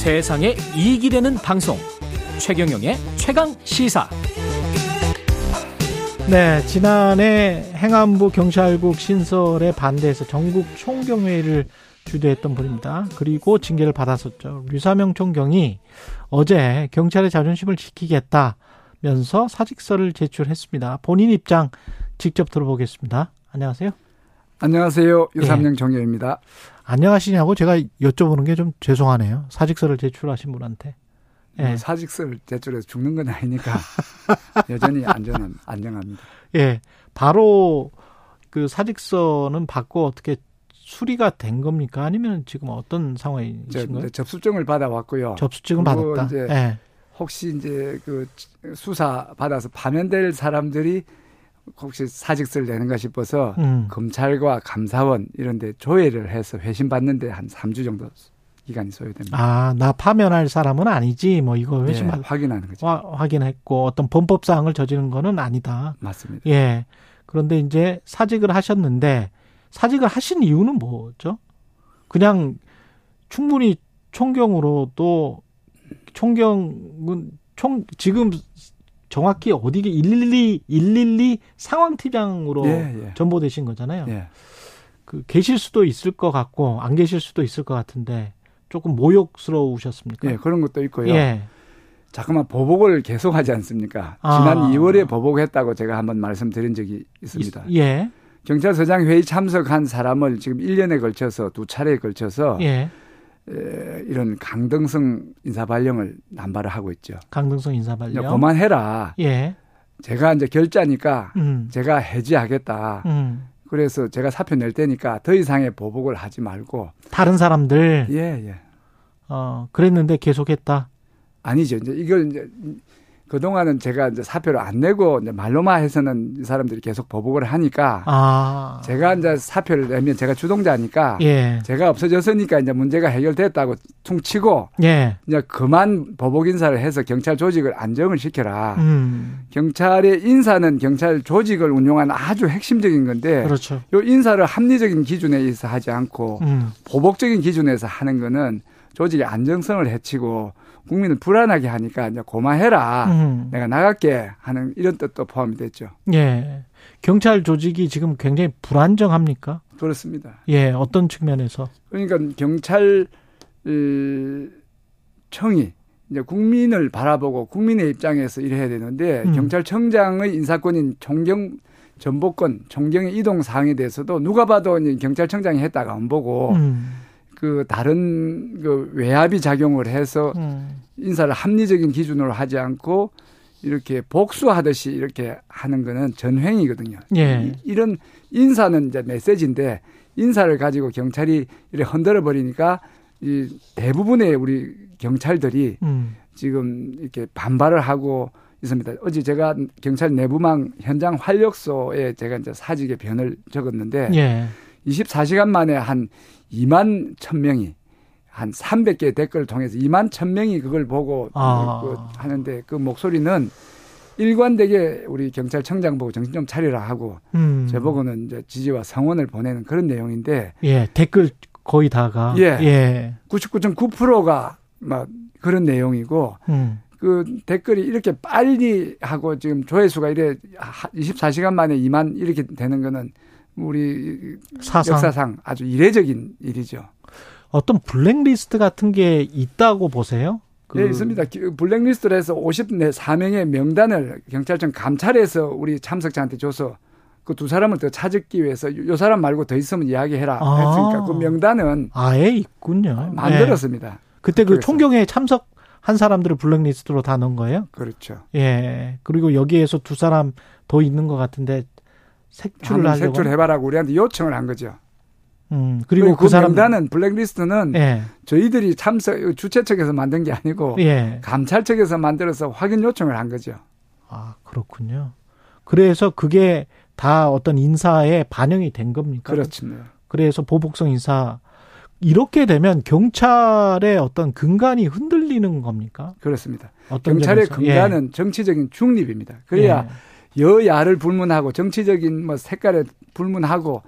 세상에 이익이 되는 방송 최경영의 최강 시사 네, 지난해 행안부 경찰국 신설에 반대해서 전국 총경회를 주도했던 분입니다. 그리고 징계를 받았었죠. 류사명 총경이 어제 경찰의 자존심을 지키겠다면서 사직서를 제출했습니다. 본인 입장 직접 들어보겠습니다. 안녕하세요. 안녕하세요. 유삼영 예. 정여입니다. 안녕하시냐고 제가 여쭤보는 게 좀 죄송하네요. 사직서를 제출하신 분한테. 예. 뭐 사직서를 제출해서 죽는 건 아니니까 여전히 안전은 안정합니다. 예. 바로 그 사직서는 받고 어떻게 수리가 된 겁니까? 아니면 지금 어떤 상황이신가요? 접수증을 받아왔고요. 접수증을 받았다. 이제 예. 혹시 이제 그 수사 받아서 파면될 사람들이 혹시 사직서를 내는가 싶어서 음. 검찰과 감사원 이런 데 조회를 해서 회신 받는데 한 3주 정도 기간이 소요됩니다. 아, 나 파면할 사람은 아니지. 뭐 이거 회신 네, 확인하는 거죠. 화, 확인했고 어떤 범법 사항을 저지른 거는 아니다. 맞습니다. 예. 그런데 이제 사직을 하셨는데 사직을 하신 이유는 뭐죠? 그냥 충분히 총경으로도 총경은 총 지금 정확히 어디게 112 112 상황 팀장으로 예, 예. 전보되신 거잖아요. 예. 그 계실 수도 있을 것 같고 안 계실 수도 있을 것 같은데 조금 모욕스러우셨습니까? 예, 그런 것도 있고요. 예. 자꾸만 보복을 계속하지 않습니까? 아. 지난 2월에 보복했다고 제가 한번 말씀드린 적이 있습니다. 예. 경찰서장 회의 참석한 사람을 지금 1년에 걸쳐서 두 차례에 걸쳐서 예. 에, 이런 강등성 인사 발령을 남발을 하고 있죠. 강등성 인사 발령. 그만해라. 예. 제가 이제 결자니까 음. 제가 해지하겠다. 음. 그래서 제가 사표 낼 테니까 더 이상의 보복을 하지 말고 다른 사람들 예, 예. 어, 그랬는데 계속했다. 아니죠. 이제 이걸 이제 그동안은 제가 이제 사표를 안 내고 이제 말로만 해서는 이 사람들이 계속 보복을 하니까 아. 제가 이제 사표를 내면 제가 주동자니까 예. 제가 없어졌으니까 이제 문제가 해결됐다고 퉁치고 예. 이제 그만 보복 인사를 해서 경찰 조직을 안정을 시켜라. 음. 경찰의 인사는 경찰 조직을 운영하는 아주 핵심적인 건데 그렇죠. 요 인사를 합리적인 기준에 의해서 하지 않고 음. 보복적인 기준에서 하는 거는 조직의 안정성을 해치고 국민을 불안하게 하니까 이제 고마해라. 음. 내가 나갈게 하는 이런 뜻도 포함이 됐죠. 예. 경찰 조직이 지금 굉장히 불안정합니까? 그렇습니다. 예, 어떤 측면에서? 그러니까 경찰 청이 이제 국민을 바라보고 국민의 입장에서 일해야 되는데 음. 경찰청장의 인사권인 총경 전복권, 총경의 이동 사항에 대해서도 누가 봐도 경찰청장이 했다가 안 보고 음. 그 다른 그 외압이 작용을 해서 음. 인사를 합리적인 기준으로 하지 않고 이렇게 복수하듯이 이렇게 하는 거는 전횡이거든요. 예. 이, 런 인사는 이제 메시지인데 인사를 가지고 경찰이 이렇게 흔들어 버리니까 이 대부분의 우리 경찰들이 음. 지금 이렇게 반발을 하고 있습니다. 어제 제가 경찰 내부망 현장 활력소에 제가 이제 사직의 변을 적었는데 예. 24시간 만에 한 2만 1000명이 한 300개 댓글을 통해서 2만 1000명이 그걸 보고 아. 그 하는데 그 목소리는 일관되게 우리 경찰청장 보고 정신 좀 차리라 하고 음. 저보고는 이제 지지와 성원을 보내는 그런 내용인데 예 댓글 거의 다가 예, 예. 99.9%가 막 그런 내용이고 음. 그 댓글이 이렇게 빨리 하고 지금 조회수가 이래 24시간 만에 2만 이렇게 되는 거는 우리 사상. 역사상 아주 이례적인 일이죠. 어떤 블랙리스트 같은 게 있다고 보세요? 그... 네, 있습니다. 블랙리스트를 해서 54명의 명단을 경찰청 감찰해서 우리 참석자한테 줘서 그 두 사람을 더 찾기 위해서 요 사람 말고 더 있으면 이야기해라 아. 했으니까 그 명단은 아예 있군요. 만들었습니다. 네. 그때 그 총경회에 참석 한 사람들을 블랙리스트로 다 넣은 거예요? 그렇죠. 예. 그리고 여기에서 두 사람 더 있는 것 같은데 색출을 하려고 색출해봐라고 우리한테 요청을 한 거죠. 음, 그리고 그, 그 사람 명단은 블랙리스트는 예. 저희들이 참석 주최 측에서 만든 게 아니고 예. 감찰 측에서 만들어서 확인 요청을 한 거죠. 아 그렇군요. 그래서 그게 다 어떤 인사에 반영이 된 겁니까? 그렇습니다. 그래서 보복성 인사 이렇게 되면 경찰의 어떤 근간이 흔들리는 겁니까? 그렇습니다. 경찰의 점에서? 근간은 예. 정치적인 중립입니다. 그래야 예. 여야를 불문하고 정치적인 뭐 색깔에 불문하고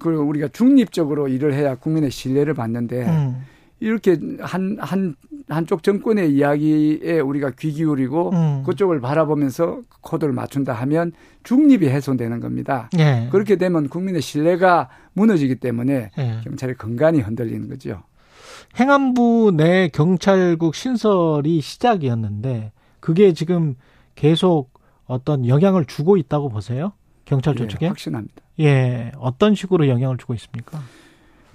그 우리가 중립적으로 일을 해야 국민의 신뢰를 받는데 음. 이렇게 한, 한, 한쪽 정권의 이야기에 우리가 귀 기울이고 음. 그쪽을 바라보면서 코드를 맞춘다 하면 중립이 훼손되는 겁니다. 예. 그렇게 되면 국민의 신뢰가 무너지기 때문에 예. 경찰의 건강이 흔들리는 거죠. 행안부 내 경찰국 신설이 시작이었는데 그게 지금 계속 어떤 영향을 주고 있다고 보세요? 경찰 조직에? 예, 확신합니다. 예, 어떤 식으로 영향을 주고 있습니까?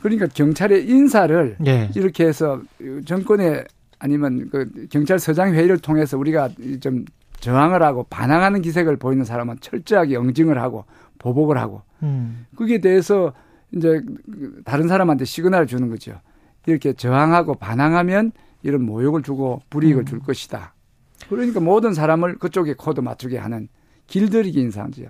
그러니까 경찰의 인사를 예. 이렇게 해서 정권의 아니면 그 경찰서장 회의를 통해서 우리가 좀 저항을 하고 반항하는 기색을 보이는 사람은 철저하게 응징을 하고 보복을 하고 음. 그게 대해서 이제 다른 사람한테 시그널을 주는 거죠. 이렇게 저항하고 반항하면 이런 모욕을 주고 불이익을 음. 줄 것이다. 그러니까 모든 사람을 그쪽에 코드 맞추게 하는 길들이기인 셈이지요.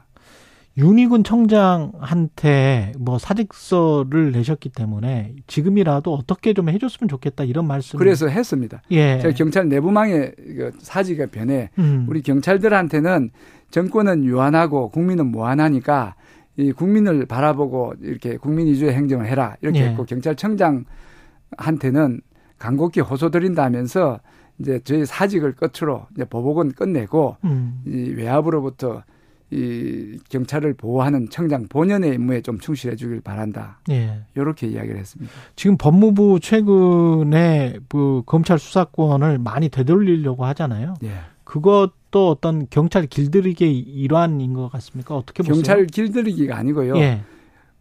윤희근 청장한테 뭐 사직서를 내셨기 때문에 지금이라도 어떻게 좀 해줬으면 좋겠다 이런 말씀. 그래서 했습니다. 예. 제가 경찰 내부망의 그 사직의 변에 음. 우리 경찰들한테는 정권은 유한하고 국민은 무한하니까 이 국민을 바라보고 이렇게 국민 위주의 행정을 해라 이렇게 예. 했고 경찰청장한테는 간곡히 호소드린다면서 이제 저희 사직을 끝으로 이제 보복은 끝내고 음. 이 외압으로부터 이 경찰을 보호하는 청장 본연의 임무에 좀 충실해 주길 바란다. 예. 이렇게 이야기를 했습니다. 지금 법무부 최근에 그 검찰 수사권을 많이 되돌리려고 하잖아요. 예. 그것도 어떤 경찰 길들이기의 일환인 것 같습니까? 어떻게 보세요? 경찰 길들이기가 아니고요. 예.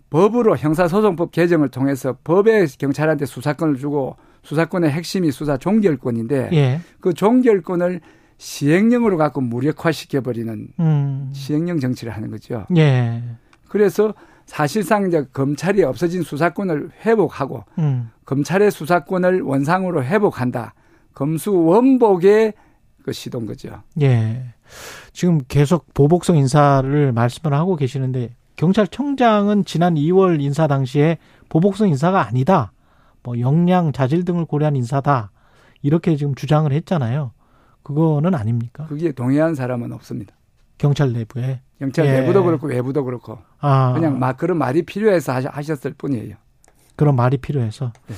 법으로 형사소송법 개정을 통해서 법에 경찰한테 수사권을 주고 수사권의 핵심이 수사 종결권인데 예. 그 종결권을 시행령으로 갖고 무력화시켜 버리는 음. 시행령 정치를 하는 거죠. 예. 그래서 사실상 이제 검찰이 없어진 수사권을 회복하고 음. 검찰의 수사권을 원상으로 회복한다. 검수 원복의 그 시도인 거죠. 예. 지금 계속 보복성 인사를 말씀을 하고 계시는데 경찰청장은 지난 2월 인사 당시에 보복성 인사가 아니다. 뭐 역량, 자질 등을 고려한 인사다. 이렇게 지금 주장을 했잖아요. 그거는 아닙니까? 그게 동의한 사람은 없습니다. 경찰 내부에. 경찰 예. 내부도 그렇고 외부도 그렇고. 아. 그냥 막 그런 말이 필요해서 하셨을 뿐이에요. 그런 말이 필요해서. 네.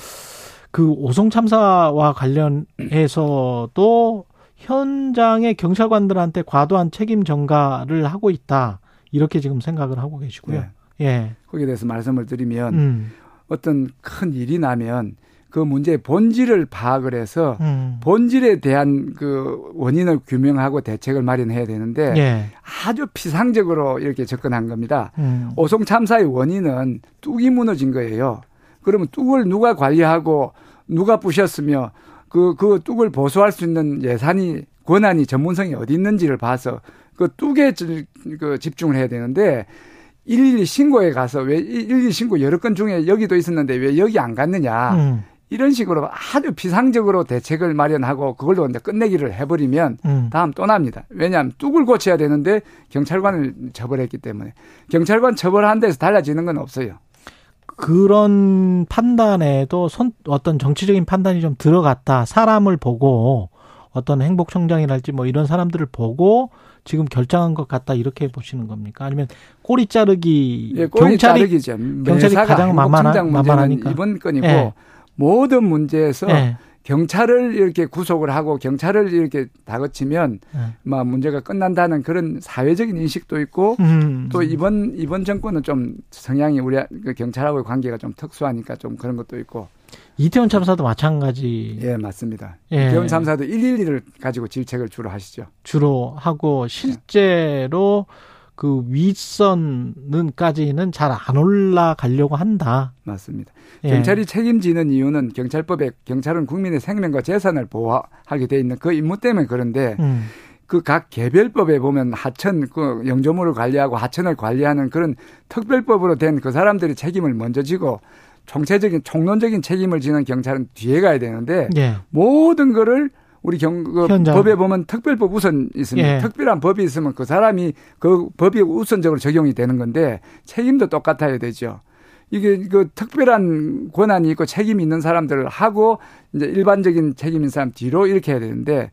그 오송 참사와 관련해서도 현장의 경찰관들한테 과도한 책임 전가를 하고 있다. 이렇게 지금 생각을 하고 계시고요. 네. 예. 거기에 대해서 말씀을 드리면 음. 어떤 큰 일이 나면 그 문제의 본질을 파악을 해서 음. 본질에 대한 그 원인을 규명하고 대책을 마련해야 되는데 예. 아주 피상적으로 이렇게 접근한 겁니다. 음. 오송 참사의 원인은 뚝이 무너진 거예요. 그러면 뚝을 누가 관리하고 누가 부셨으며 그, 그 뚝을 보수할 수 있는 예산이 권한이 전문성이 어디 있는지를 봐서 그 뚝에 그 집중을 해야 되는데 112 신고에 가서 왜 112 신고 여러 건 중에 여기도 있었는데 왜 여기 안 갔느냐. 음. 이런 식으로 아주 비상적으로 대책을 마련하고 그걸로 이제 끝내기를 해버리면 음. 다음 또 납니다. 왜냐하면 뚝을 고쳐야 되는데 경찰관을 처벌했기 때문에 경찰관 처벌한 데서 달라지는 건 없어요. 그런 판단에도 손, 어떤 정치적인 판단이 좀 들어갔다. 사람을 보고 어떤 행복청장이랄지 뭐 이런 사람들을 보고 지금 결정한 것 같다 이렇게 보시는 겁니까? 아니면 꼬리 자르기 예, 꼬리 경찰이 자르기죠. 경찰이 가장 만만한 만만하니까 이번 건이고 예. 모든 문제에서 네. 경찰을 이렇게 구속을 하고 경찰을 이렇게 다그치면 네. 막 문제가 끝난다는 그런 사회적인 인식도 있고 음. 또 이번 이번 정권은 좀 성향이 우리 그 경찰하고의 관계가 좀 특수하니까 좀 그런 것도 있고 이태원 참사도 마찬가지. 예, 맞습니다. 예. 이태원 참사도 112를 가지고 질책을 주로 하시죠. 주로 하고 실제로 예. 그 윗선은까지는 잘 안 올라가려고 한다. 맞습니다. 예. 경찰이 책임지는 이유는 경찰법에 경찰은 국민의 생명과 재산을 보호하게 돼 있는 그 임무 때문에 그런데 음. 그각 개별법에 보면 하천 그 영조물을 관리하고 하천을 관리하는 그런 특별법으로 된 그 사람들이 책임을 먼저 지고 총체적인 총론적인 책임을 지는 경찰은 뒤에 가야 되는데 예. 모든 거를 우리 경, 그 법에 보면 특별법 우선 있습니다. 예. 특별한 법이 있으면 그 사람이 그 법이 우선적으로 적용이 되는 건데 책임도 똑같아야 되죠. 이게 그 특별한 권한이 있고 책임이 있는 사람들을 하고 이제 일반적인 책임 있는 사람 뒤로 이렇게 해야 되는데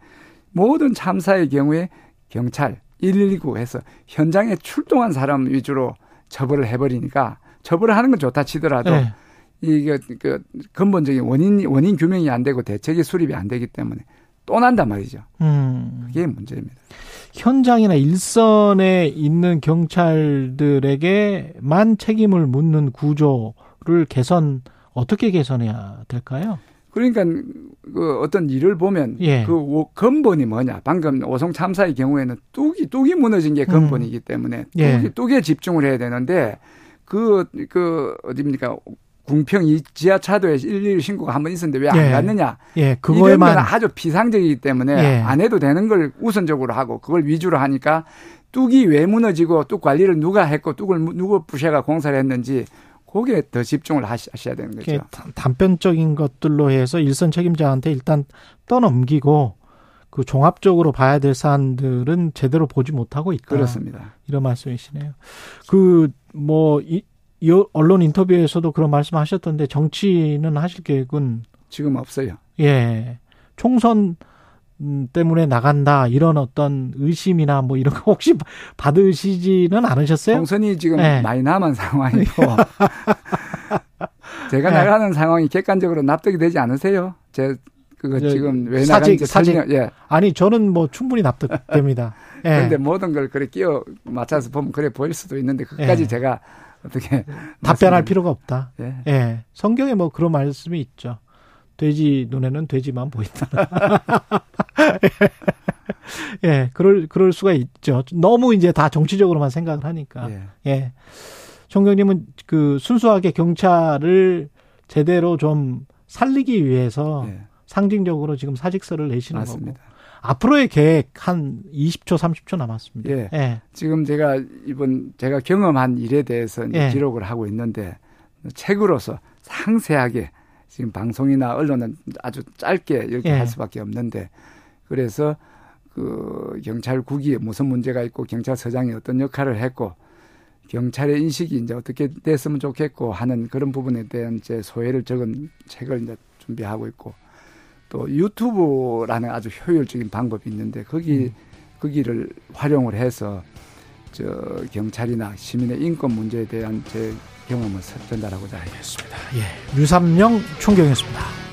모든 참사의 경우에 경찰 119 해서 현장에 출동한 사람 위주로 처벌을 해버리니까 처벌을 하는 건 좋다 치더라도 네. 이게 그 근본적인 원인 원인 규명이 안 되고 대책이 수립이 안 되기 때문에 또 난단 말이죠. 음. 그게 문제입니다. 현장이나 일선에 있는 경찰들에게만 책임을 묻는 구조를 개선 어떻게 개선해야 될까요? 그러니까 그 어떤 일을 보면 예. 그 근본이 뭐냐. 방금 오송 참사의 경우에는 뚝이 뚝이 무너진 게 근본이기 때문에 뚝이 예. 뚝에 집중을 해야 되는데 그그 그 어디입니까? 궁평 이 지하차도에 112 신고가 한 번 있었는데 왜안 예. 갔느냐? 예, 그거에만 아주 비상적이기 때문에 예. 안 해도 되는 걸 우선적으로 하고 그걸 위주로 하니까 뚝이 왜 무너지고 뚝 관리를 누가 했고 뚝을 누구 부셔가 공사를 했는지 거기에 더 집중을 하셔야 되는 거죠. 단편적인 것들로 해서 일선 책임자한테 일단 떠넘기고 그 종합적으로 봐야 될 사안들은 제대로 보지 못하고 있다. 그렇습니다. 이런 말씀이시네요. 그 뭐 이 언론 인터뷰에서도 그런 말씀하셨던데 정치는 하실 계획은 지금 없어요. 예. 총선 때문에 나간다 이런 어떤 의심이나 뭐 이런 거 혹시 받으시지는 않으셨어요? 총선이 지금 네. 많이 남은 상황이고 제가 네. 나가는 상황이 객관적으로 납득이 되지 않으세요? 제 그거 지금 왜 사직, 나간지 사직. 예. 아니 저는 뭐 충분히 납득됩니다. 예. 그런데 모든 걸 그래 끼워 맞춰서 보면 그래 보일 수도 있는데 그까지 예. 제가 어떻게 답변할 필요가 없다. 예. 예. 성경에 뭐 그런 말씀이 있죠. 돼지 눈에는 돼지만 보인다. 예, 그럴 그럴 수가 있죠. 너무 이제 다 정치적으로만 생각을 하니까. 예. 예. 총경님은 그 순수하게 경찰을 제대로 좀 살리기 위해서 예. 상징적으로 지금 사직서를 내시는 맞습니다. 거고. 앞으로의 계획 한 20초, 30초 남았습니다. 예. 예. 지금 제가 이번 제가 경험한 일에 대해서 예. 기록을 하고 있는데 책으로서 상세하게 지금 방송이나 언론은 아주 짧게 이렇게 예. 할 수밖에 없는데 그래서 그 경찰국이 무슨 문제가 있고 경찰서장이 어떤 역할을 했고 경찰의 인식이 이제 어떻게 됐으면 좋겠고 하는 그런 부분에 대한 이제 소회를 적은 책을 이제 준비하고 있고 또 유튜브라는 아주 효율적인 방법이 있는데 거기 음. 거기를 활용을 해서 저 경찰이나 시민의 인권 문제에 대한 제 경험을 전달하고자 하겠습니다. 예, 류삼영 총경이었습니다.